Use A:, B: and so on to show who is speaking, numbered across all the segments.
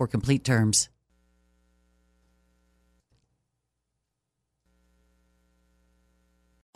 A: for complete terms.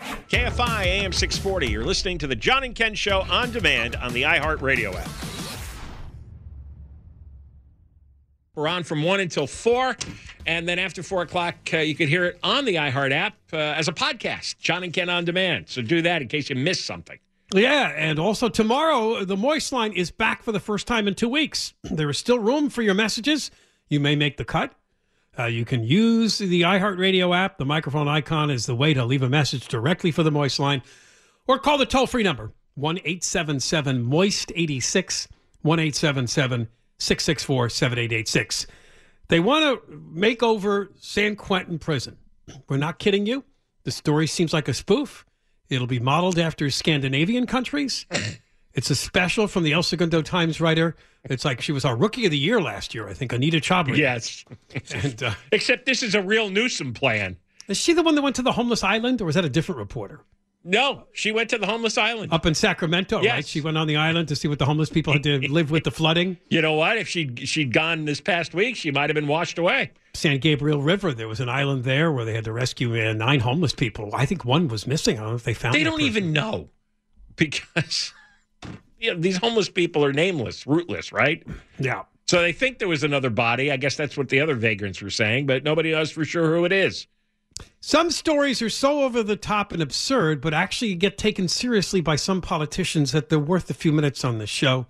B: KFI AM 640. You're listening to the John and Ken Show on demand on the iHeartRadio app. We're on from 1 until 4. And then after 4 o'clock, uh, you can hear it on the iHeart app uh, as a podcast, John and Ken on demand. So do that in case you missed something.
C: Yeah, and also tomorrow, the Moist line is back for the first time in two weeks. There is still room for your messages. You may make the cut. Uh, you can use the iHeartRadio app. The microphone icon is the way to leave a message directly for the Moist line, or call the toll free number 1 877 Moist 86 1 877 664 7886. They want to make over San Quentin Prison. We're not kidding you. The story seems like a spoof. It'll be modeled after Scandinavian countries. It's a special from the El Segundo Times writer. It's like she was our rookie of the year last year, I think, Anita Chabria.
B: Yes. and, uh, Except this is a real Newsom plan.
C: Is she the one that went to the homeless island, or was that a different reporter?
B: No, she went to the homeless island
C: up in Sacramento. Yes. right? She went on the island to see what the homeless people had to live with the flooding.
B: You know what? If she she'd gone this past week, she might have been washed away.
C: San Gabriel River. There was an island there where they had to rescue uh, nine homeless people. I think one was missing. I don't know if they found.
B: They don't person. even know because you know, these homeless people are nameless, rootless, right?
C: Yeah.
B: So they think there was another body. I guess that's what the other vagrants were saying, but nobody knows for sure who it is.
C: Some stories are so over the top and absurd, but actually get taken seriously by some politicians that they're worth a few minutes on the show.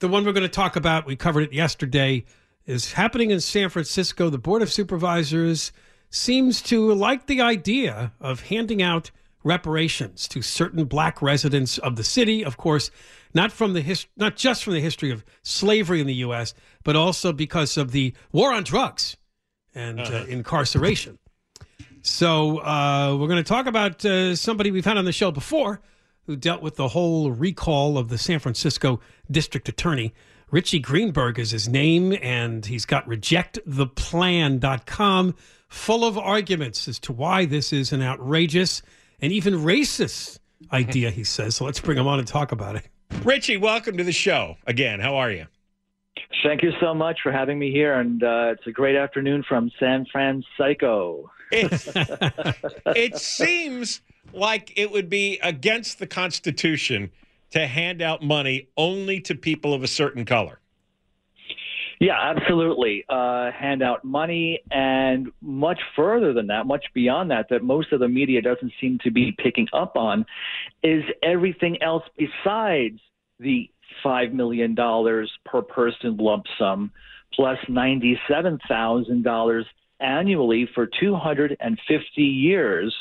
C: The one we're going to talk about, we covered it yesterday, is happening in San Francisco. The Board of Supervisors seems to like the idea of handing out reparations to certain black residents of the city. Of course, not from the his, not just from the history of slavery in the U.S., but also because of the war on drugs and uh, uh-huh. uh, incarceration. So uh, we're going to talk about uh, somebody we've had on the show before who dealt with the whole recall of the San Francisco district attorney. Richie Greenberg is his name, and he's got rejecttheplan.com full of arguments as to why this is an outrageous and even racist idea, he says. So let's bring him on and talk about it.
B: Richie, welcome to the show again. How are you?
D: Thank you so much for having me here, and uh, it's a great afternoon from San Francisco.
B: It, it seems like it would be against the Constitution to hand out money only to people of a certain color.
D: Yeah, absolutely. Uh, hand out money, and much further than that, much beyond that, that most of the media doesn't seem to be picking up on, is everything else besides the $5 million per person lump sum plus $97,000 annually for 250 years,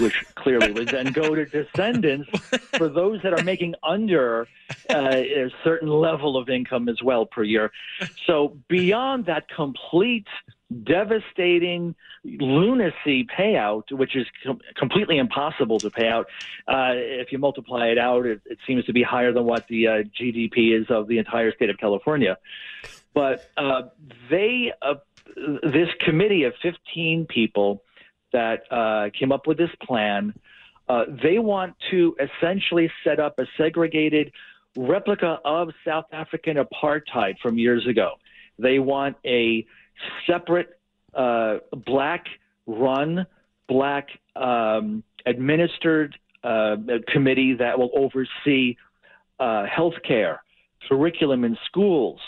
D: which clearly would then go to descendants for those that are making under uh, a certain level of income as well per year. So, beyond that complete devastating lunacy payout, which is com- completely impossible to pay out. Uh, if you multiply it out, it, it, seems to be higher than what the uh, GDP is of the entire state of California. But uh, they, uh, this committee of 15 people that uh, came up with this plan, uh, they want to essentially set up a segregated replica of South African apartheid from years ago. They want a separate uh, black run, black um, administered uh, committee that will oversee uh, healthcare, curriculum in schools,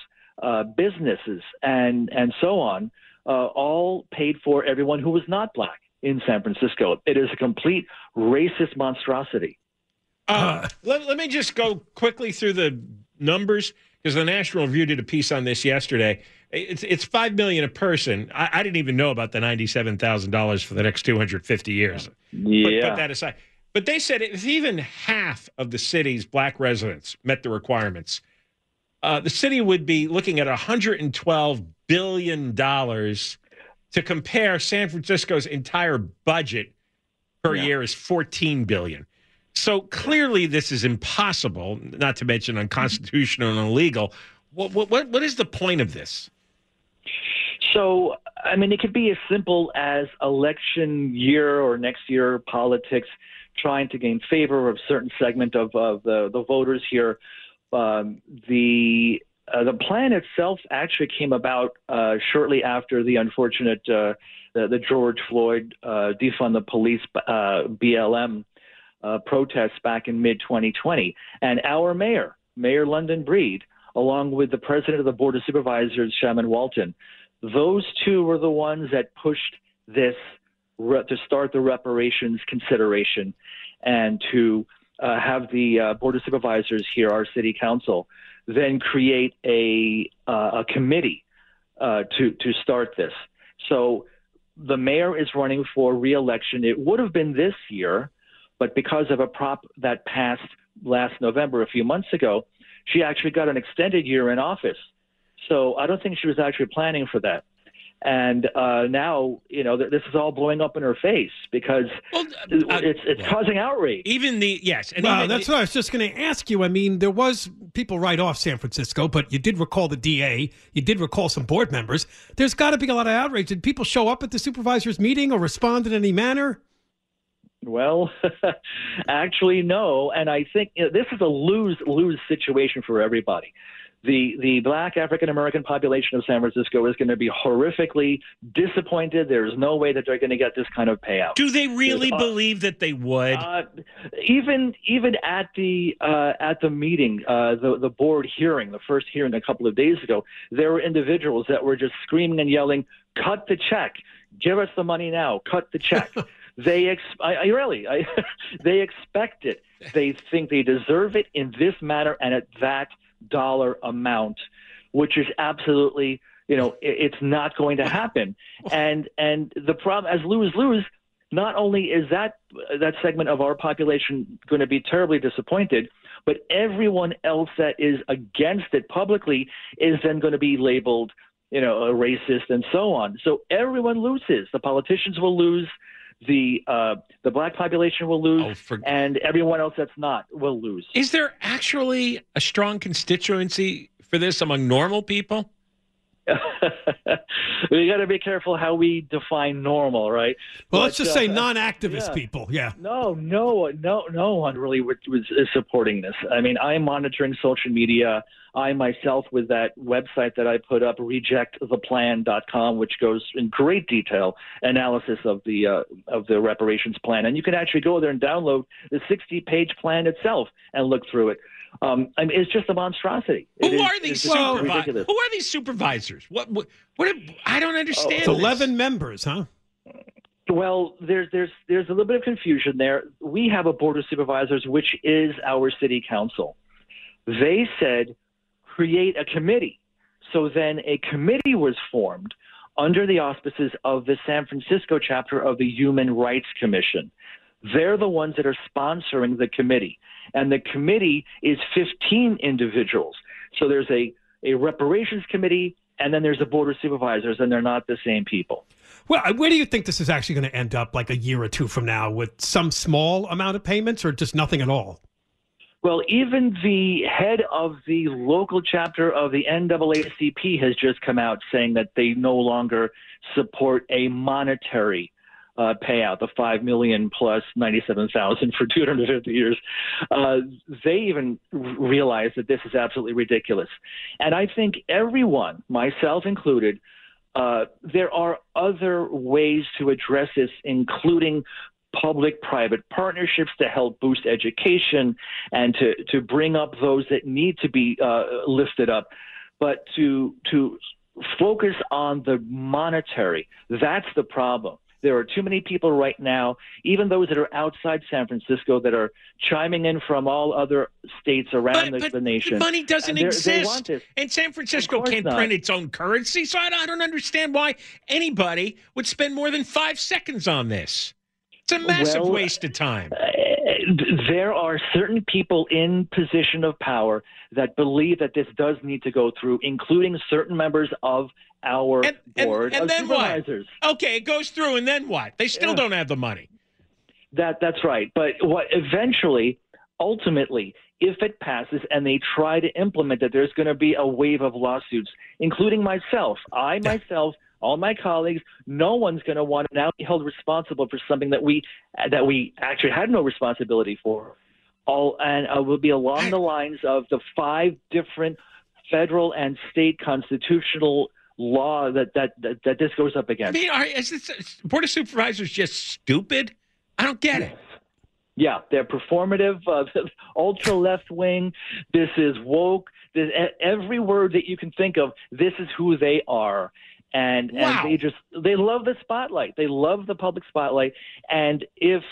D: uh, businesses, and and so on, uh, all paid for everyone who was not black in San Francisco. It is a complete racist monstrosity.
B: Uh, let, let me just go quickly through the numbers because the National Review did a piece on this yesterday. It's it's five million a person. I, I didn't even know about the ninety seven thousand dollars for the next two hundred fifty years.
D: Yeah.
B: Put, put that aside. But they said if even half of the city's black residents met the requirements, uh, the city would be looking at hundred and twelve billion dollars. To compare, San Francisco's entire budget per
D: Yeah.
B: year is fourteen billion. So clearly, this is impossible. Not to mention unconstitutional and illegal. What what what, what is the point of this?
D: So, I mean, it could be as simple as election year or next year politics, trying to gain favor of certain segment of, of the, the voters here. Um, the uh, the plan itself actually came about uh, shortly after the unfortunate uh, the, the George Floyd uh, defund the police uh, BLM protests back in mid 2020, and our mayor, Mayor London Breed, along with the president of the Board of Supervisors, Shamann Walton, those two were the ones that pushed this re- to start the reparations consideration and to have the Board of Supervisors here, our city council, then create a, uh, a committee uh, to, to start this. So the mayor is running for reelection. It would have been this year, but because of a prop that passed last November, a few months ago, she actually got an extended year in office. So I don't think she was actually planning for that. And uh, now, you know, th- this is all blowing up in her face because it's it's causing outrage.
B: Even the yes, and
C: well,
B: even
C: that's
B: the-
C: what I was just going to ask you. I mean, there was people write off San Francisco, but you did recall the DA. You did recall some board members. There's got to be a lot of outrage. Did people show up at the supervisors meeting or respond in any manner?
D: Well, actually, no. And I think you know, this is a lose lose situation for everybody. The the black African American population of San Francisco is going to be horrifically disappointed. There's no way that they're going to get this kind of payout.
B: Do they really
D: uh,
B: believe that they would?
D: Uh, even even at the uh, at the meeting, uh, the the board hearing, the first hearing a couple of days ago, there were individuals that were just screaming and yelling, "Cut the check! Give us the money now! Cut the check!" they ex- I, I really I, they expect it. They think they deserve it in this manner and at that dollar amount, which is absolutely you know it's not going to happen. And and the problem as lose lose not only is that that segment of our population going to be terribly disappointed, but everyone else that is against it publicly is then going to be labeled, you know, a racist and so on. So everyone loses. The politicians will lose. The uh, the black population will lose, and everyone else that's not will lose.
B: Is there actually a strong constituency for this among normal people?
D: we got to be careful how we define normal, right?
C: Well, let's
D: But,
C: just say
D: uh,
C: non-activist
D: yeah.
C: people. Yeah.
D: No, no, no, no one really was, was is supporting this. I mean, I'm monitoring social media. I myself, with that website that I put up, rejecttheplan.com, which goes in great detail analysis of the uh, of the reparations plan, and you can actually go there and download the 60-page plan itself and look through it. Um, I mean, it's just a monstrosity.
B: Who
D: It is-
B: are these supervisors? Who are these supervisors? What? What? what I don't understand.
C: It's
B: this.
C: 11 members, huh?
D: Well, there's there's there's a little bit of confusion there. We have a board of supervisors, which is our city council. They said create a committee. So then a committee was formed under the auspices of the San Francisco chapter of the Human Rights Commission. They're the ones that are sponsoring the committee. And the committee is 15 individuals. So there's a, a reparations committee, and then there's a board of supervisors, and they're not the same people.
C: Well, uh, where do you think this is actually going to end up like a year or two from now with some small amount of payments or just nothing at all?
D: Well, even the head of the local chapter of the NAACP has just come out saying that they no longer support a monetary uh, payout, the five million plus ninety-seven thousand for two hundred fifty years. Uh, they even realize that this is absolutely ridiculous, and I think everyone, myself included, uh, there are other ways to address this, including public private partnerships to help boost education and to, to bring up those that need to be uh, lifted up. But to, to focus on the monetary, that's the problem. There are too many people right now, even those that are outside San Francisco, that are chiming in from all other states around the, the nation.
B: Money doesn't
D: And they're- They want
B: exist. And San Francisco can't
D: not.
B: print its own currency, so I don't, I don't understand why anybody would spend more than five seconds on this. It's a massive
D: Well,
B: waste of time.
D: Uh, there are certain people in position of power that believe that this does need to go through, including certain members of our board
B: and
D: of
B: then what?
D: supervisors.
B: Okay, it goes through, and then what? They still
D: Yeah.
B: don't have the money.
D: That that's right. But what eventually, ultimately, if it passes and they try to implement it, there's going to be a wave of lawsuits, including myself. I myself, all my colleagues, no one's going to want to now be held responsible for something that we that we actually had no responsibility for. All and uh, will be along the lines of the five different federal and state constitutional law that that that, that this goes up against.
B: I mean, are, is this is Board of Supervisors just stupid? I don't get it.
D: Yeah, they're performative, uh, ultra left wing. This is woke. This, every word that you can think of, this is who they are. And,
B: Wow.
D: and they just they love the spotlight. They love the public spotlight. And if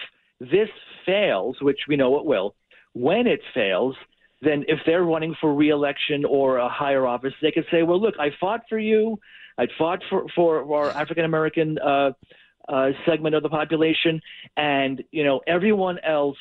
D: this fails, which we know it will, when it fails, then if they're running for reelection or a higher office, they could say, "Well, look, I fought for you. I fought for for our African American uh, uh, segment of the population, and you know everyone else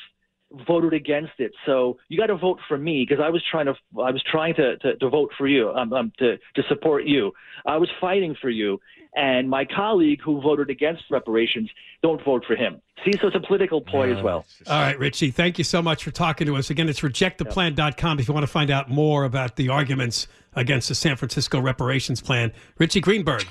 D: voted against it. So you got to vote for me because I was trying to I was trying to to, to vote for you, um, um, to to support you. I was fighting for you, and my colleague who voted against reparations don't vote for him. See, so it's a political ploy as well.
C: All right, Richie, thank you so much for talking to us. Again, it's rejecttheplan.com if you want to find out more about the arguments against the San Francisco reparations plan. Richie Greenberg,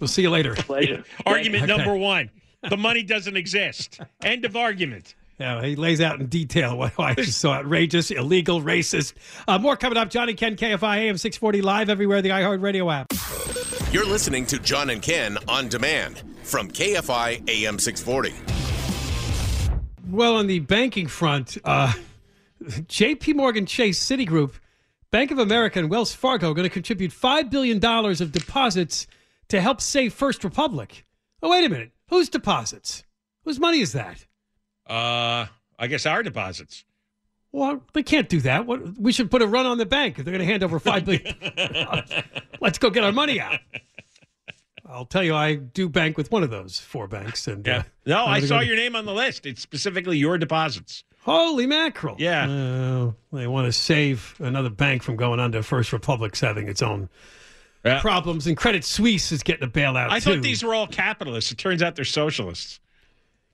C: we'll see you later.
D: Pleasure.
B: Argument
C: Okay.
B: number one: the money doesn't exist. End of argument.
C: Yeah, he lays out in detail why it's so outrageous, illegal, racist. Uh, more coming up. Johnny Ken, KFI AM 640 live everywhere, the iHeartRadio app.
E: You're listening to John and Ken on demand from KFI AM 640.
C: Well, on the banking front, uh, J.P. Morgan Chase, Citigroup, Bank of America, and Wells Fargo are going to contribute $5 billion of deposits to help save First Republic. Oh, wait a minute. Whose deposits? Whose money is that?
B: Uh, I guess our deposits.
C: Well, they can't do that. What, we should put a run on the bank if they're going to hand over $5 billion. Let's go get our money out. I'll tell you, I do bank with one of those four banks. And
B: Yeah.
C: uh,
B: No, I
C: gonna
B: saw your name on the list. It's specifically your deposits.
C: Holy mackerel.
B: Yeah.
C: Uh, they want to save another bank from going under. First Republic's having its own problems, and Credit Suisse is getting a bailout,
B: I
C: too.
B: thought these were all capitalists. It turns out they're socialists.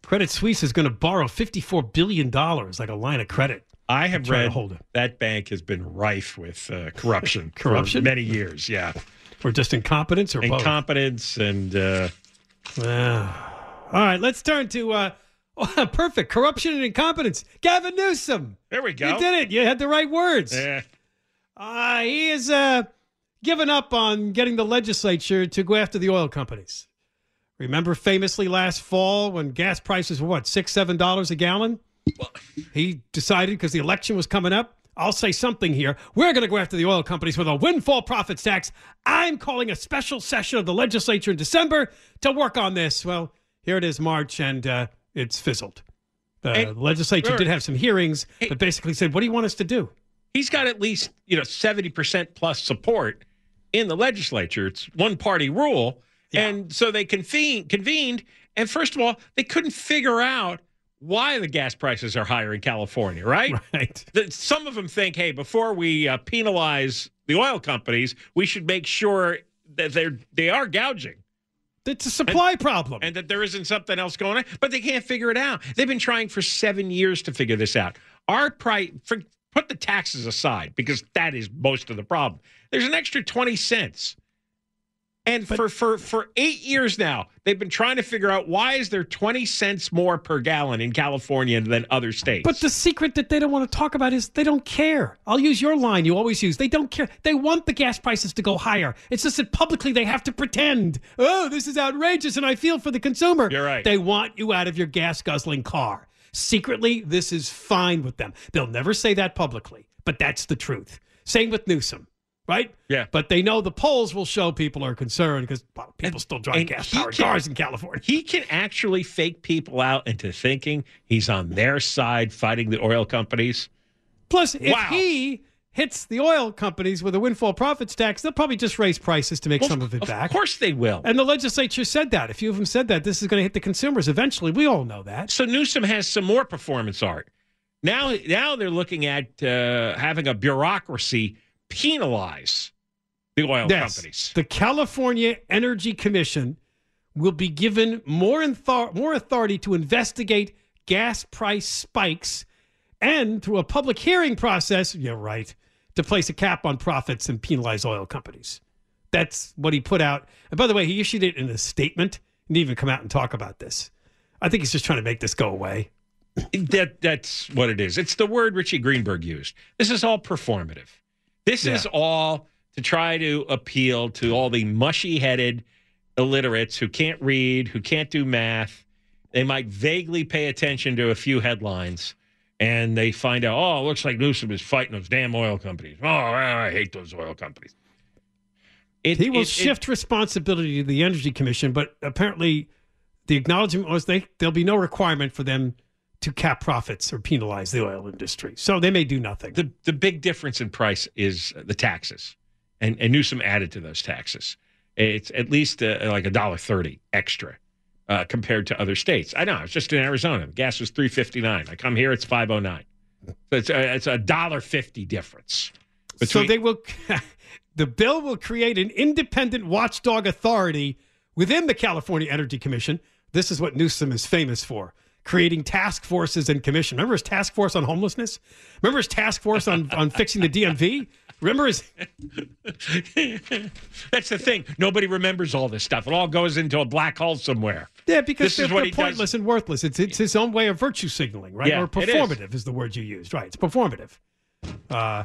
C: Credit Suisse is going to borrow $54 billion, like a line of credit.
B: I have read
C: hold it.
B: that bank has been rife with uh, corruption,
C: Corruption?
B: for many years. Yeah,
C: or just incompetence, or both?
B: Incompetence and. Uh,
C: all right, let's turn to uh, oh, perfect corruption and incompetence. Gavin Newsom.
B: There we go.
C: You did it. You had the right words.
B: Yeah.
C: Uh, he has uh, given up on getting the legislature to go after the oil companies. Remember famously last fall when gas prices were what, six, seven dollars a gallon? he decided because the election was coming up, I'll say something here. We're going to go after the oil companies with a windfall profits tax. I'm calling a special session of the legislature in December to work on this. Well, here it is, March, and uh, it's fizzled. The legislature
B: sure.
C: did have some hearings, but basically said, "What do you want us to do?"
B: He's got at least you know seventy percent plus support in the legislature. It's one party rule, and so they convened. Convened, and first of all, they couldn't figure out why the gas prices are higher in California. Right.
C: Right.
B: The, some of them think, hey, before we uh, penalize the oil companies, we should make sure that they're they are gouging.
C: It's a supply problem.
B: And that there isn't something else going on, but they can't figure it out. They've been trying for seven years to figure this out. Our price, for, put the taxes aside, because that is most of the problem. There's an extra 20 cents. And for, for, for eight years now, they've been trying to figure out why is there 20 cents more per gallon in California than other states.
C: But the secret that they don't want to talk about is they don't care. I'll use your line you always use. They don't care. They want the gas prices to go higher. It's just that publicly they have to pretend, oh, this is outrageous and I feel for the consumer.
B: You're right.
C: They want you out of your gas guzzling car. Secretly, this is fine with them. They'll never say that publicly, but that's the truth. Same with Newsom, right?
B: Yeah.
C: But they know the polls will show people are concerned because well, people still drive gas powered cars in California.
B: He can actually fake people out into thinking he's on their side fighting the oil companies.
C: Plus, if
B: Wow.
C: he hits the oil companies with a windfall profits tax, they'll probably just raise prices to make
B: Well,
C: some of it back.
B: Of course they will.
C: And the legislature said that. A few of them said that this is going to hit the consumers eventually. We all know that.
B: So Newsom has some more performance art. Now, now they're looking at uh, having a bureaucracy penalize the oil
C: Yes.
B: companies.
C: The California Energy Commission will be given more, inthor- more authority to investigate gas price spikes and through a public hearing process, yeah, right, to place a cap on profits and penalize oil companies. That's what he put out. And by the way, he issued it in a statement. He didn't even come out and talk about this. I think he's just trying to make this go away.
B: That that's what it is. It's the word Richie Greenberg used. This is all performative. This is all to try to appeal to all the mushy-headed illiterates who can't read, who can't do math. They might vaguely pay attention to a few headlines, and they find out, oh, it looks like Newsom is fighting those damn oil companies. Oh, I hate those oil companies. It,
C: he will
B: it- it-
C: shift responsibility to the Energy Commission, but apparently the acknowledgement was they there'll be no requirement for them to cap profits or penalize the oil industry. So they may do nothing.
B: the the big difference in price is the taxes, and and Newsom added to those taxes. It's at least uh, like a dollar thirty extra uh, compared to other states. I know. It's just in Arizona. Gas was three fifty nine. I come here, it's five oh nine. So it's a, it's a dollar fifty difference.
C: so they will the bill will create an independent watchdog authority within the California Energy Commission. This is what Newsom is famous for. Creating task forces and commission. Remember his task force on homelessness? Remember his task force on, on fixing the DMV? Remember his
B: That's the thing. Nobody remembers all this stuff. It all goes into a black hole somewhere.
C: Yeah, because
B: This
C: they're,
B: is what
C: they're
B: he does.
C: pointless and worthless. It's it's his own way of virtue signaling, right?
B: Yeah,
C: or
B: it is.
C: performative is. the word you used, right? It's performative. Uh,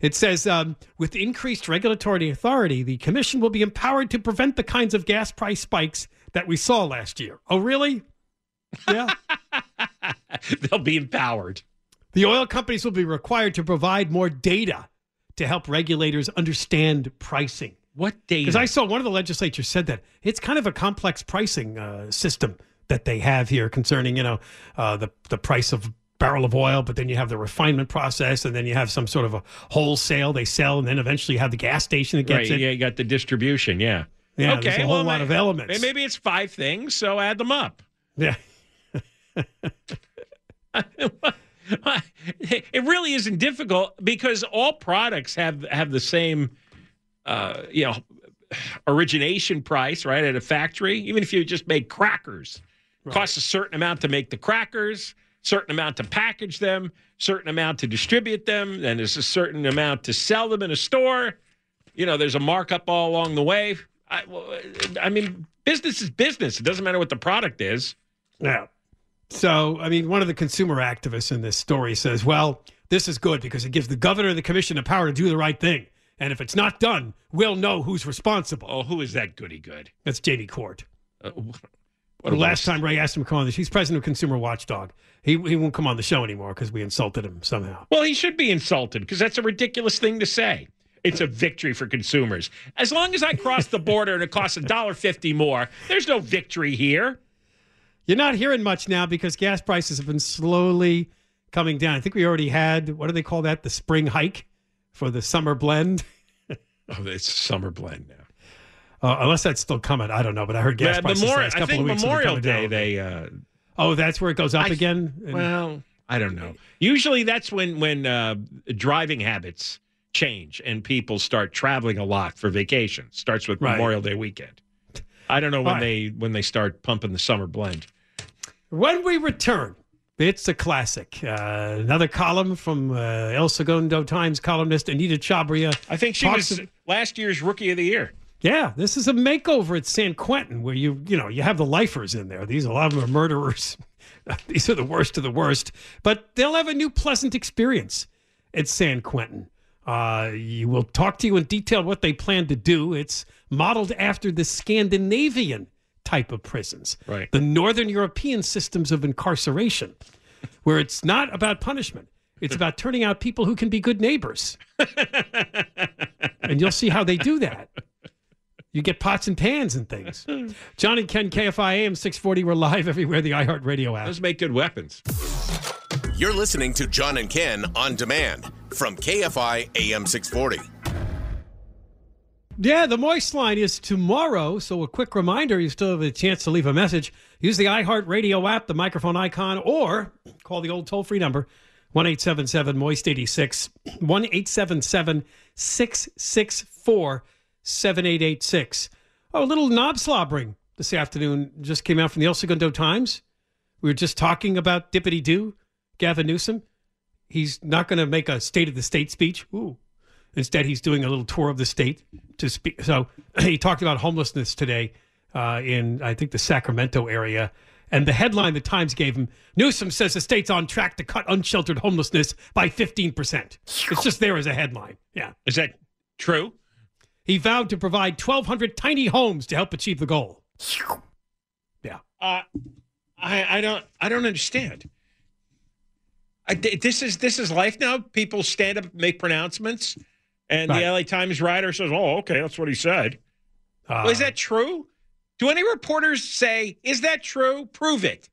C: it says um, with increased regulatory authority, the commission will be empowered to prevent the kinds of gas price spikes that we saw last year. Oh, really? Yeah.
B: They'll be empowered.
C: the oil companies will be required to provide more data to help regulators understand pricing.
B: What data?
C: Because I saw one of the legislatures said that it's kind of a complex pricing uh, system that they have here concerning, you know, uh, the the price of barrel of oil, but then you have the refinement process, and then you have some sort of a wholesale they sell, and then eventually you have the gas station that gets
B: right,
C: it.
B: Yeah, you got the distribution. Yeah.
C: Yeah,
B: okay.
C: there's a whole
B: well,
C: lot of elements.
B: Maybe it's five things, so add them up.
C: Yeah.
B: it really isn't difficult because all products have have the same uh, you know origination price right at a factory even if you just make crackers costs a certain amount to make the crackers certain amount to package them certain amount to distribute them then there's a certain amount to sell them in a store you know, there's a markup all along the way. I, I mean, business is business. It doesn't matter what the product is.
C: Yeah. So, I mean, one of the consumer activists in this story says, well, this is good because it gives the governor and the commission the power to do the right thing. And if it's not done, we'll know who's responsible.
B: Oh, who is that goody good?
C: That's Jamie Court.
B: Uh,
C: the last time Ray asked him to come on the he's president of Consumer Watchdog. He, he won't come on the show anymore because we insulted him somehow.
B: Well, he should be insulted because that's a ridiculous thing to say. It's a victory for consumers. As long as I cross the border and it costs a dollar fifty more, there's no victory here.
C: You're not hearing much now because gas prices have been slowly coming down. I think we already had what do they call that? The spring hike for the summer blend.
B: oh, it's summer blend now.
C: Uh, unless that's still coming, I don't know. But I heard gas
B: Yeah,
C: prices
B: Memorial-
C: last
B: I
C: couple
B: think
C: of weeks
B: Memorial Day
C: down.
B: they. Uh,
C: oh, that's where it goes up
B: I-
C: again. And-
B: Well, I don't know. Usually that's when when uh, driving habits change and people start traveling a lot for vacation. Starts with
C: Right.
B: Memorial Day weekend. I don't know when
C: right.
B: they when they start pumping the summer blend.
C: When we return, it's a classic. Uh, another column from uh, El Segundo Times columnist Anita Chabria.
B: I think she was last year's Rookie of the Year.
C: Yeah, this is a makeover at San Quentin where you you know you have the lifers in there. These a lot of them are murderers. These are the worst of the worst, but they'll have a new pleasant experience at San Quentin. Uh, you will talk to you in detail what they plan to do. It's modeled after the Scandinavian type of prisons,
B: Right.
C: the Northern European systems of incarceration, where it's not about punishment. It's about turning out people who can be good neighbors. and you'll see how they do that. You get pots and pans and things. John and Ken, KFI AM 640. We're live everywhere, the iHeartRadio app.
B: Those make good weapons.
E: You're listening to John and Ken on demand from KFI AM 640.
C: Yeah, the Moist line is tomorrow. So a quick reminder you still have a chance to leave a message. Use the iHeartRadio app, the microphone icon, or call the old toll free number 1 877 Moist 86, 1 877 664 7886. Oh, a little knob slobbering this afternoon just came out from the El Segundo Times. We were just talking about Dippity Doo, Gavin Newsom. He's not going to make a State of the State speech. Ooh. Instead, he's doing a little tour of the state to speak. So he talked about homelessness today uh, in, I think, the Sacramento area. And the headline the Times gave him Newsom says the state's on track to cut unsheltered homelessness by 15%. It's just there as a headline. Yeah.
B: Is that true?
C: He vowed to provide 1,200 tiny homes to help achieve the goal. Yeah.
B: Uh, I, I don't I don't understand. I, this is this is life now. People stand up, make pronouncements, and
C: Right.
B: the LA Times writer says, "Oh, okay, that's what he said."
C: Uh,
B: Well, is that true? Do any reporters say, "Is that true? Prove it."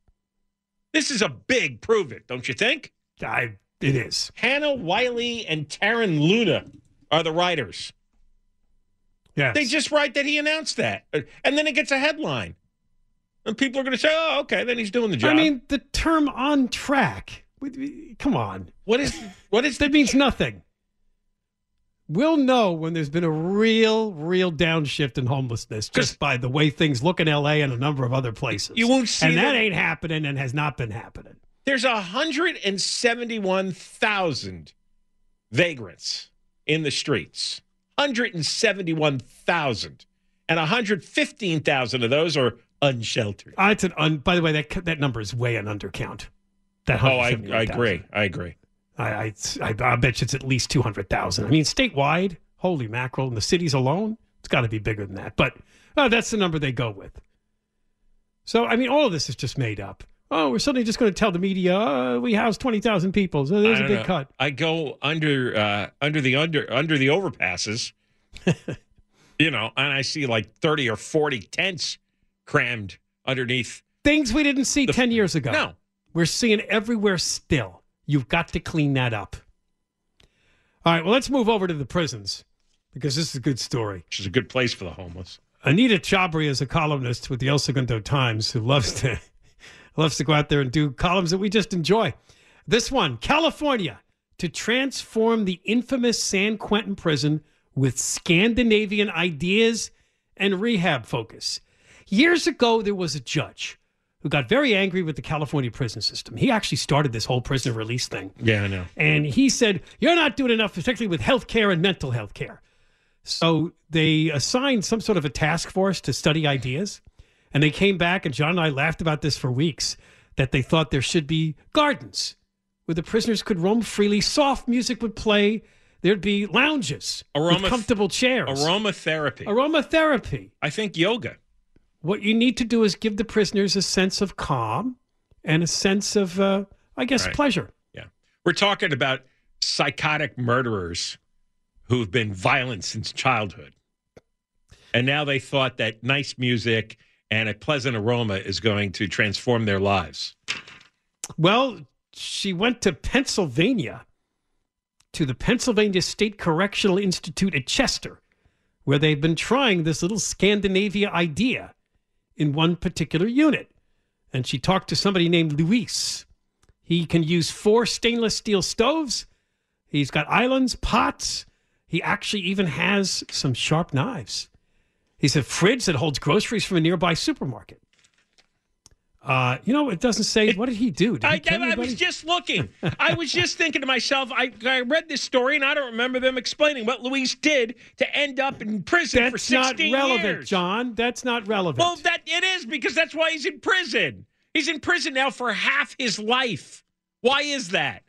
B: This is a big prove it, don't you think?
C: I, it is.
B: Hannah Wiley and Taryn Luna are the writers.
C: Yes.
B: They just write that he announced that, and then it gets a headline, and people are going to say, "Oh, okay, then he's doing the job."
C: I mean, the term on track. Come on.
B: what is what is
C: That means nothing. We'll know when there's been a real, real downshift in homelessness just by the way things look in LA and a number of other places.
B: You won't see
C: And that
B: them-
C: ain't happening and has not been happening.
B: There's 171,000 vagrants in the streets. 171,000. And 115,000 of those are unsheltered.
C: Uh, it's an un, by the way, that that number is way an undercount. That
B: Oh, I, I agree. I agree.
C: I, I, I, I bet you it's at least 200,000. I mean, statewide, holy mackerel, in the cities alone, it's got to be bigger than that. But uh, that's the number they go with. So, I mean, all of this is just made up. Oh, we're suddenly just going to tell the media uh, we house 20,000 people. So there's a big
B: know.
C: cut.
B: I go under uh, under the under under the overpasses, you know, and I see like 30 or 40 tents crammed underneath.
C: Things we didn't see
B: The-
C: 10 years ago.
B: No.
C: We're seeing everywhere still. You've got to clean that up. All right, well, let's move over to the prisons because this is a good story.
B: Which is a good place for the homeless.
C: Anita Chabria is a columnist with the El Segundo Times who loves to loves to go out there and do columns that we just enjoy. This one, California, to transform the infamous San Quentin prison with Scandinavian ideas and rehab focus. Years ago, there was a judge who got very angry with the California prison system. He actually started this whole prisoner release thing.
B: Yeah, I know.
C: And he said, You're not doing enough, particularly with health care and mental health care. So they assigned some sort of a task force to study ideas. And they came back, and John and I laughed about this for weeks that they thought there should be gardens where the prisoners could roam freely. Soft music would play. There'd be lounges
B: Aroma-
C: with comfortable chairs.
B: Aromatherapy.
C: Aromatherapy.
B: I think yoga.
C: What you need to do is give the prisoners a sense of calm and a sense of, uh, I guess,
B: Right.
C: pleasure.
B: Yeah. We're talking about psychotic murderers who've been violent since childhood. And now they thought that nice music and a pleasant aroma is going to transform their lives.
C: Well, she went to Pennsylvania, to the Pennsylvania State Correctional Institute at Chester, where they've been trying this little Scandinavia idea in one particular unit. And she talked to somebody named Luis. He can use four stainless steel stoves. He's got islands, pots. He actually even has some sharp knives. He's a fridge that holds groceries from a nearby supermarket. Uh, you know, it doesn't say what did he do? Did
B: I,
C: kill
B: I, I was just looking. I was just thinking to myself, I, I read this story and I don't remember them explaining what Luis did to end up in prison for
C: sixteen
B: years.
C: That's not relevant,
B: years.
C: John. That's not relevant.
B: Well, that it is because that's why he's in prison. He's in prison now for half his life. Why is that?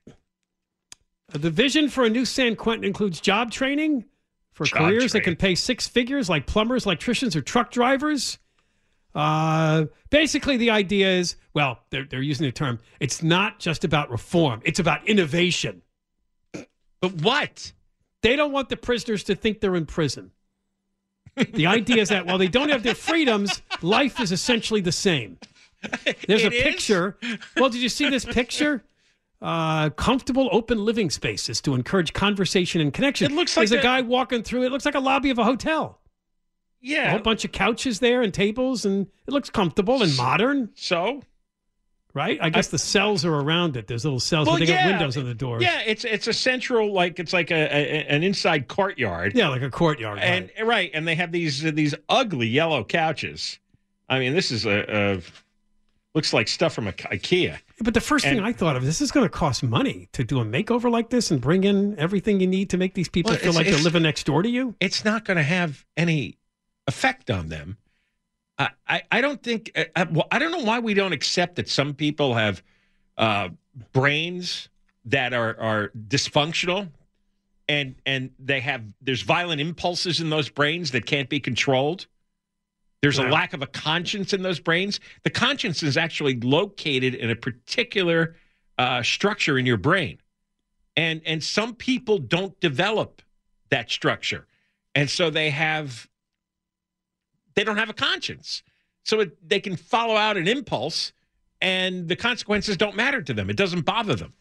C: the vision for a new San Quentin includes job training for
B: Job
C: careers that can pay six figures, like plumbers, electricians, or truck drivers. Uh, basically, the idea is well, they're, they're using the term, it's not just about reform, it's about innovation.
B: But what?
C: They don't want the prisoners to think they're in prison. The idea is that while they don't have their freedoms, life is essentially the same. There's
B: It
C: a
B: is?
C: picture. Well, did you see this picture? Uh, comfortable open living spaces to encourage conversation and connection.
B: It looks like
C: There's a
B: the-
C: guy walking through. It looks like a lobby of a hotel. A whole bunch of couches there and tables, and it looks comfortable and modern,
B: So?
C: right? I guess the cells are around it. There's little cells,
B: Well,
C: but they got windows on the doors.
B: Yeah, it's it's a central like it's like a, a an inside courtyard.
C: Yeah, like a courtyard.
B: and right. and they have these these ugly yellow couches. I mean, this is a, a looks like stuff from a, IKEA.
C: But the first thing I thought of, this is going to cost money to do a makeover like this and bring in everything you need to make these people
B: Well,
C: feel like they're living next door to you.
B: It's not going to have any effect on them. I I, I don't think. I, I- well, I don't know why we don't accept that some people have uh, brains that are are dysfunctional. And and they have there's violent impulses in those brains that can't be controlled. There's a lack of a conscience in those brains. The conscience is actually located in a particular uh, structure in your brain, and and some people don't develop that structure, and so they have they don't have a conscience, so it, they can follow out an impulse, and the consequences don't matter to them. It doesn't bother them.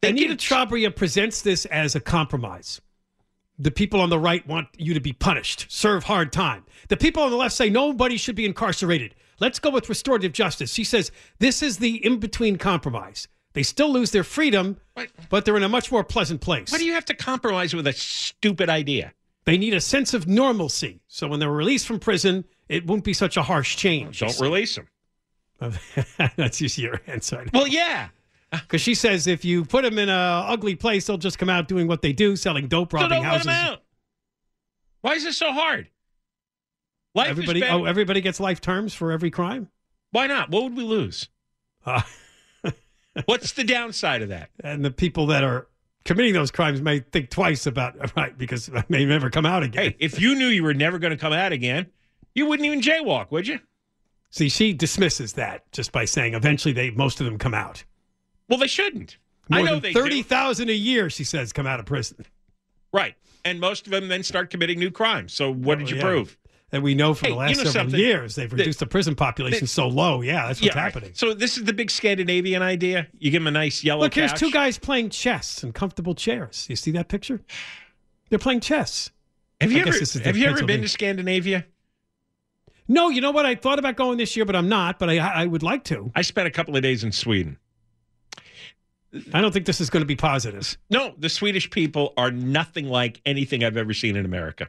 B: They
C: Anita Chabria presents this as a compromise. The people on the right want you to be punished, serve hard time. The people on the left say nobody should be incarcerated. Let's go with restorative justice. She says this is the in between compromise. They still lose their freedom,
B: What?
C: but they're in a much more pleasant place.
B: Why do you have to compromise with a stupid idea?
C: They need a sense of normalcy. So when they're released from prison, it won't be such a harsh change.
B: Don't release them.
C: That's usually your answer.
B: Well, yeah.
C: Because she says if you put them in a ugly place, they'll just come out doing what they do, selling dope,
B: So
C: robbing
B: don't let
C: houses.
B: them out. Why is this so hard? Life
C: Everybody, oh, everybody gets life terms for every crime.
B: Why not? What would we lose?
C: Uh,
B: What's the downside of that?
C: and the people that are committing those crimes may think twice about right because they may never come out again.
B: Hey, if you knew you were never going to come out again, you wouldn't even jaywalk, would you?
C: See, she dismisses that just by saying eventually they most of them come out.
B: Well, they shouldn't.
C: More
B: I know
C: than
B: they
C: thirty thousand a year, she says, come out of prison.
B: Right. And most of them then start committing new crimes. So what did oh, you
C: Oh, yeah.
B: prove?
C: And we know from
B: Hey,
C: the last
B: you know
C: several years they've reduced the prison population so low. Yeah, that's what's
B: right.
C: happening.
B: So this is the big Scandinavian idea. You give them a nice yellow
C: Look, here's two guys playing chess in comfortable chairs. You see that picture? They're playing chess.
B: Have you
C: I
B: ever, have you ever been to Scandinavia?
C: No, you know what? I thought about going this year, but I'm not. But I, I would like to.
B: I spent a couple of days in Sweden.
C: I don't think this is going to be positive.
B: No, the Swedish people are nothing like anything I've ever seen in America.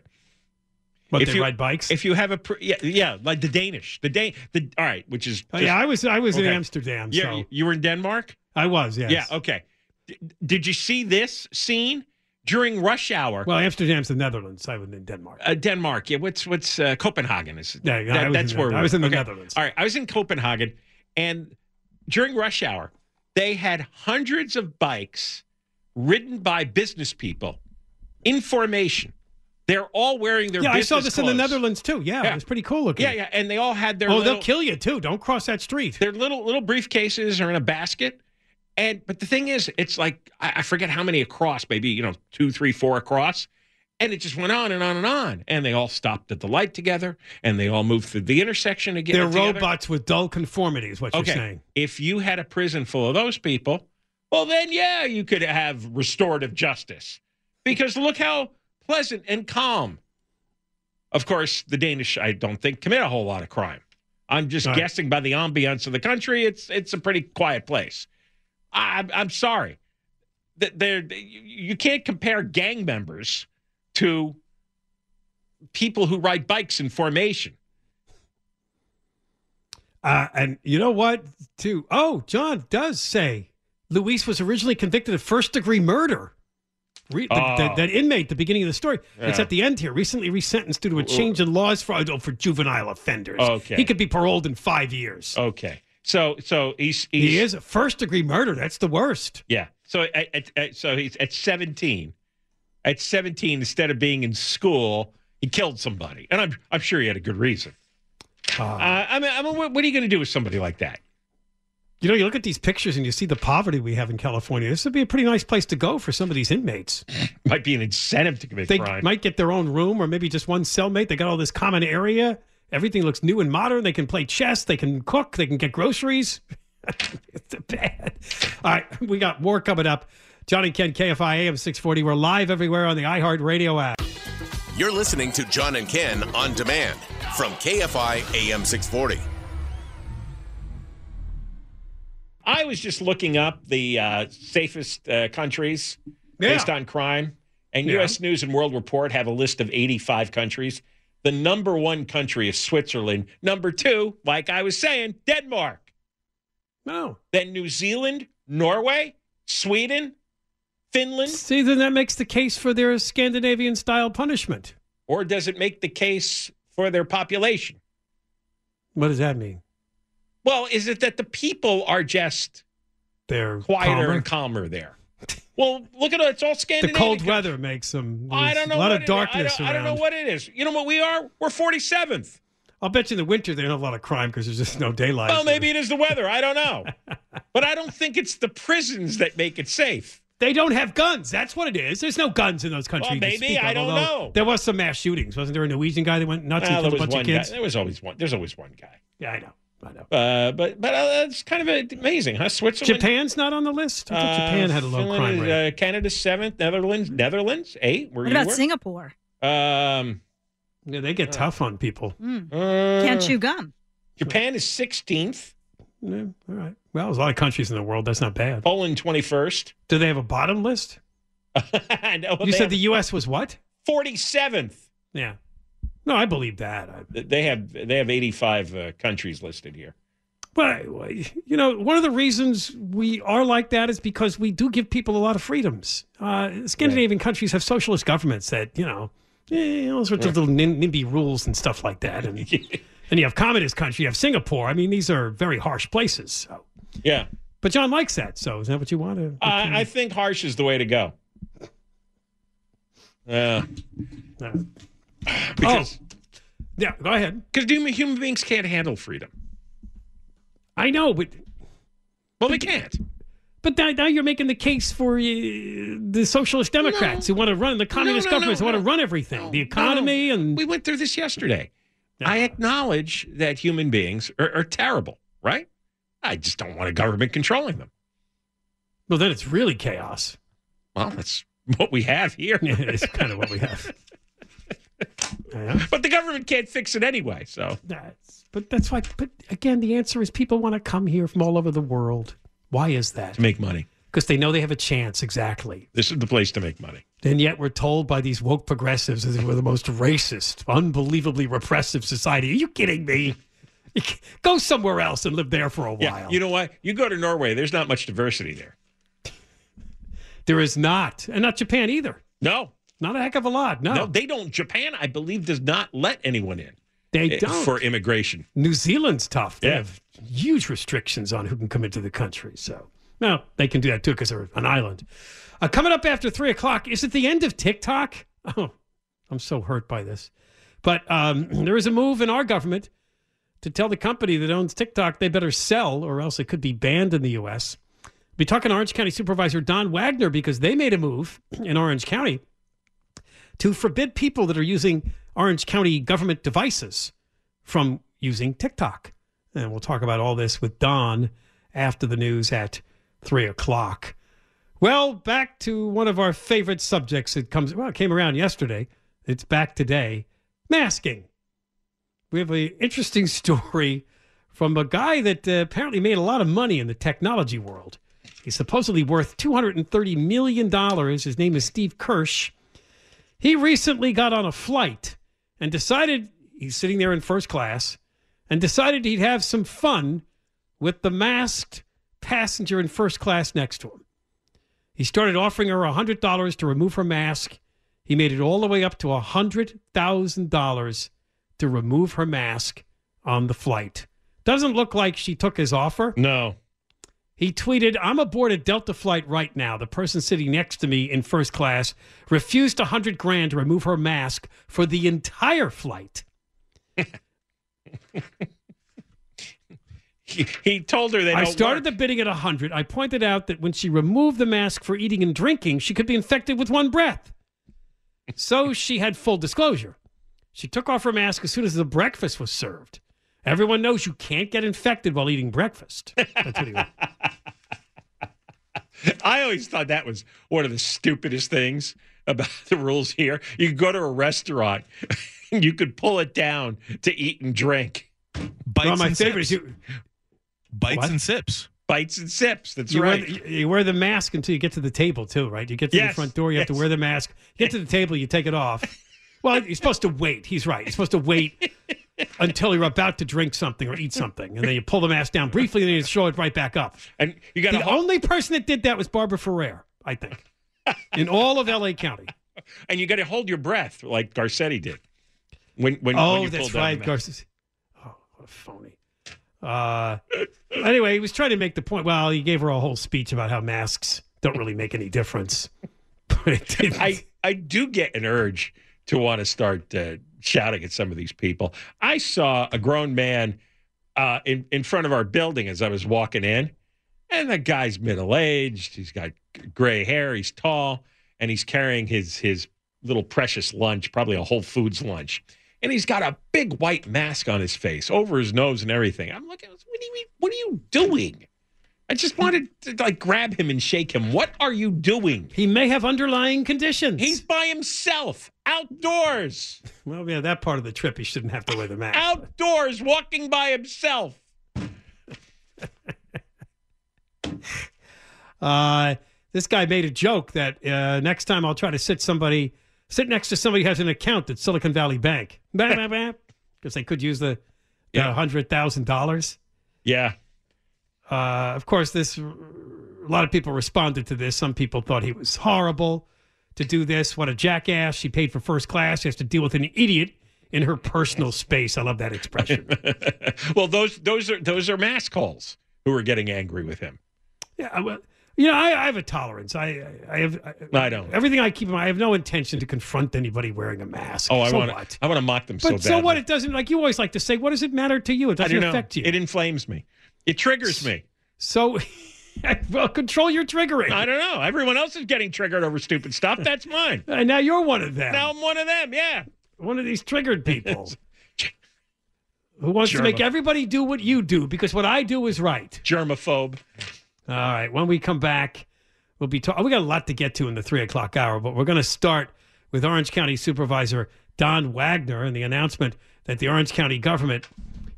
C: But
B: If
C: they
B: you-
C: ride bikes.
B: If you have a pr- yeah, yeah, like the Danish, the Dan, the all right, which is
C: Oh,
B: just-
C: yeah, I was I was in Amsterdam.
B: Yeah,
C: so
B: you- you were in Denmark.
C: I was. Yes.
B: Yeah, okay. D- did you see this scene? During rush hour.
C: Well, Amsterdam's the Netherlands. I was in Denmark.
B: Uh, Denmark, yeah. What's what's uh, Copenhagen? Is
C: Yeah, yeah,
B: that- that's where
C: I was in the
B: okay.
C: Netherlands.
B: All right, I was in Copenhagen, and during rush hour, they had hundreds of bikes ridden by business people in formation. They're all wearing their
C: yeah, I saw this in the. Netherlands too. Yeah,
B: Yeah.
C: it was pretty cool looking.
B: Yeah, yeah, and they all had their
C: oh,
B: little,
C: they'll kill you too. Don't cross that street.
B: their little little briefcases are in a basket. And but the thing is, it's like I, I forget how many across, maybe you know two, three, four across, and it just went on and on and on. And they all stopped at the light together, and they all moved through the intersection again.
C: They're
B: together.
C: robots with dull conformity, is what
B: Okay,
C: you're saying.
B: if you had a prison full of those people, well, then yeah, you could have restorative justice, because look how pleasant and calm. Of course, the Danish, I don't think, commit a whole lot of crime. I'm just
C: Right.
B: guessing by the ambiance of the country. It's it's a pretty quiet place. I, I'm I'm sorry they're you can't compare gang members to people who ride bikes in formation.
C: Uh, and you know what? Too. Oh, John does say Luis was originally convicted of first degree murder. Re- the-
B: Oh.
C: the- that inmate, the beginning of the story. It's at the end here. Recently resentenced due to a change in laws for oh, for juvenile offenders.
B: Okay.
C: he could be paroled in five years.
B: Okay, so so he's, he's
C: he is a first degree murder. That's the worst.
B: Yeah. So at, at, at- so he's at 17. At 17, instead of being in school, he killed somebody, and I'm I'm sure he had a good reason. Uh, I mean, I mean, what, what are you going to do with somebody like that?
C: You know, you look at these pictures and you see the poverty we have in California. This would be a pretty nice place to go for some of these inmates.
B: Might be an incentive to commit
C: They
B: crime.
C: might get their own room or maybe just one cellmate. They got all this common area. Everything looks new and modern. They can play chess. They can cook. They can get groceries. it's bad. All right, we got more coming up. John and Ken, KFI AM 640. We're live everywhere on the iHeartRadio app.
E: You're listening to John and Ken on demand from KFI AM 640.
B: I was just looking up the uh, safest uh, countries based on crime, and
C: Yeah.
B: U.S. News and World Report have a list of 85 countries. The number one country is Switzerland. Number two, like I was saying, Denmark.
C: No.
B: Then New Zealand, Norway, Sweden, Finland.
C: See, then that makes the case for their Scandinavian style punishment.
B: Or does it make the case for their population?
C: What does that mean?
B: Well, is it that the people are just
C: They're
B: quieter
C: calmer?
B: and calmer there? Well, look at it. It's all
C: The
B: Scandinavian.
C: cold weather makes them.
B: I don't know.
C: A lot of darkness
B: I don't, I don't know what it is. You know what we are? We're 47th.
C: I'll bet you in the winter they don't have a lot of crime because there's just no daylight.
B: Well, maybe it is the weather. I don't know. but I don't think it's the prisons that make it safe.
C: They don't have guns. That's what it is. There's no guns in those countries.
B: Well, maybe. I don't know.
C: There was some mass shootings. Wasn't there a Norwegian guy that went nuts
B: Well,
C: and killed a bunch of
B: guy.
C: kids?
B: There was always one. There's always one guy.
C: Yeah, I know. I know.
B: Uh, but but uh, it's kind of amazing, huh? Switzerland.
C: Japan's not on the list. I thought
B: Uh,
C: Japan had a low
B: Finland
C: crime rate.
B: Uh, Canada seventh. Netherlands. Netherlands eight. Where
F: What
B: you
F: about
B: were?
F: Singapore?
B: Um,
C: yeah, they get tough on people.
F: Mm.
B: uh,
F: Can't chew gum.
B: Japan is sixteenth.
C: Yeah, all right. Well, there's a lot of countries in the world. That's not bad.
B: Poland twenty first.
C: Do they have a bottom list? You said the U.S. was what?
B: forty seventh.
C: Yeah. No, I believe that.
B: They have they have eighty five uh, countries listed here.
C: But you know, one of the reasons we are like that is because we do give people a lot of freedoms. Uh, Scandinavian countries have socialist governments that you know, eh, all sorts of little nim- NIMBY rules and stuff like that. And then you have communist country, you have Singapore. I mean, these are very harsh places. So.
B: Yeah,
C: But John likes that. So is that what you want to?
B: I, I think harsh is the way to go. Yeah, because
C: yeah, go ahead.
B: Because human beings can't handle freedom.
C: I know, but
B: well, they can't.
C: But now, now you're making the case for uh, the socialist Democrats who want to run the communist
B: no,
C: governments
B: no,
C: who want to run everything, the economy, and
B: we went through this yesterday. I acknowledge that human beings are, are terrible, right? I just don't want a government controlling them.
C: well, then it's really chaos.
B: Well, that's what we have here.
C: Yeah, it's kind of what we have.
B: But the government can't fix it anyway. So
C: That's, but that's why. But again, the answer is people want to come here from all over the world. Why is that?
B: to make money,
C: Because they know they have a chance. Exactly.
B: this is the place to make money.
C: And yet we're told by these woke progressives that we're the most racist, unbelievably repressive society. Are you kidding me? Go somewhere else and live there for a while.
B: Yeah, you know what? You go to Norway. There's not much diversity there.
C: there is not, and not Japan either.
B: No,
C: not a heck of a lot. No,
B: they don't. Japan, I believe, does not let anyone in.
C: They
B: eh,
C: don't.
B: for immigration.
C: New Zealand's tough. They
B: Yeah.
C: have huge restrictions on who can come into the country. So, no, they can do that too because they're an island. Uh, coming up after three o'clock, is it the end of TikTok? Oh, I'm so hurt by this. But um, there is a move in our government to tell the company that owns TikTok they better sell or else it could be banned in the U.S. Be talking to Orange County Supervisor Don Wagner because they made a move in Orange County to forbid people that are using Orange County government devices from using TikTok. And we'll talk about all this with Don after the news at three o'clock. Well, back to one of our favorite subjects. It comes well, it came around yesterday. It's back today. Masking. We have an interesting story from a guy that uh, apparently made a lot of money in the technology world. He's supposedly worth $230 million. His name is Steve Kirsch. He recently got on a flight and decided he's sitting there in first class and decided he'd have some fun with the masked passenger in first class next to him. He started offering her $100 to remove her mask. He made it all the way up to $100,000 to remove her mask on the flight. Doesn't look like she took his offer.
B: No.
C: He tweeted, I'm aboard a Delta flight right now. The person sitting next to me in first class refused a hundred grand to remove her mask for the entire flight.
B: He, he told her that
C: I started
B: work.
C: the bidding at a hundred. I pointed out that when she removed the mask for eating and drinking, she could be infected with one breath. So she had full disclosure. She took off her mask as soon as the breakfast was served. Everyone knows you can't get infected while eating breakfast. That's what he
B: I always thought that was one of the stupidest things about the rules here. You could go to a restaurant, and you could pull it down to eat and drink.
F: Bites
C: Well, my
F: and
C: favorite
F: sips.
C: is you,
F: Bites
C: What?
F: and sips.
B: Bites and sips. That's
C: you,
B: right.
C: wear the, you wear the mask until you get to the table, too, right? You get to the front door, you have to wear the mask. You get to the table, you take it off. Well, you're supposed to wait. He's right. You're supposed to wait until you're about to drink something or eat something, and then you pull the mask down briefly, and then you show it right back up.
B: And you got
C: the only person that did that was Barbara Ferrer, I think, in all of L.A. County.
B: and you got to hold your breath like Garcetti did. When when
C: oh,
B: when you
C: that's right,
B: the mask.
C: Garces. Oh, what a phony. Uh, anyway, he was trying to make the point. Well, he gave her a whole speech about how masks don't really make any difference. But it didn't.
B: I I do get an urge to want to start uh, shouting at some of these people. I saw a grown man uh, in in front of our building as I was walking in, and the guy's middle aged. He's got gray hair. He's tall, and he's carrying his his little precious lunch, probably a Whole Foods lunch. And he's got a big white mask on his face, over his nose and everything. I'm looking, what are you, what are you doing? I just wanted to like grab him and shake him. What are you doing?
C: He may have underlying conditions.
B: He's by himself, outdoors,
C: well, yeah, that part of the trip, he shouldn't have to wear the mask.
B: outdoors, walking by himself.
C: Uh, this guy made a joke that uh, next time I'll try to sit somebody sit next to somebody who has an account at Silicon Valley Bank because they could use the
B: Yeah.
C: hundred thousand dollars.
B: Yeah.
C: Uh, of course, this a lot of people responded to this. Some people thought he was horrible to do this. What a jackass! She paid for first class. She has to deal with an idiot in her personal space. I love that expression.
B: well, those those are those are mask calls who are getting angry with him.
C: yeah, well, you know, I, I have a tolerance. I I, have I,
B: I don't.
C: everything I keep. in mind, I have no intention to confront anybody wearing a mask.
B: Oh, I
C: so
B: want
C: what?
B: I want to mock them so
C: But
B: badly.
C: so what? It doesn't like you always like to say. What does it matter to you? It doesn't
B: don't know.
C: affect you.
B: It inflames me. It triggers me.
C: So, well, control your triggering.
B: I don't know. Everyone else is getting triggered over stupid stuff. That's mine.
C: And now you're one of them.
B: now I'm one of them. Yeah.
C: one of these triggered people who wants to make everybody do what you do because what I do is right.
B: Germaphobe.
C: All right. When we come back, we'll be talking. Oh, we got a lot to get to in the three o'clock hour, but we're going to start with Orange County Supervisor Don Wagner and the announcement that the Orange County government,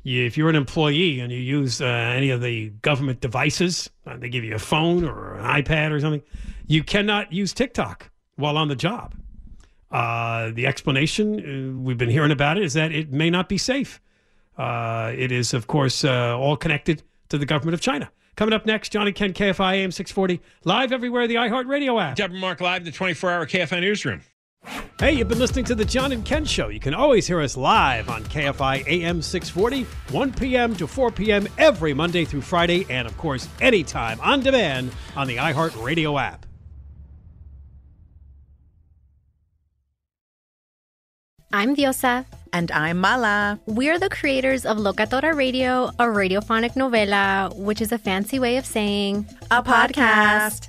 C: you, if you're an employee and you use uh, any of the government devices, uh, they give you a phone or an iPad or something, you cannot use TikTok while on the job. Uh, the explanation uh, we've been hearing about it is that it may not be safe. Uh, it is, of course, uh, all connected to the government of China. Coming up next, John and Ken, KFI AM 640, live everywhere, the iHeartRadio app.
B: Deborah Mark Live, the 24 hour KFI newsroom.
C: Hey, you've been listening to the John and Ken Show. You can always hear us live on KFI AM 640, 1 p.m. to 4 p.m. every Monday through Friday, and of course, anytime on demand on the iHeartRadio app.
G: I'm Diosa.
H: And I'm Mala.
G: We're the creators of Locatora Radio, a radiophonic novela, which is a fancy way of saying
H: a, podcast.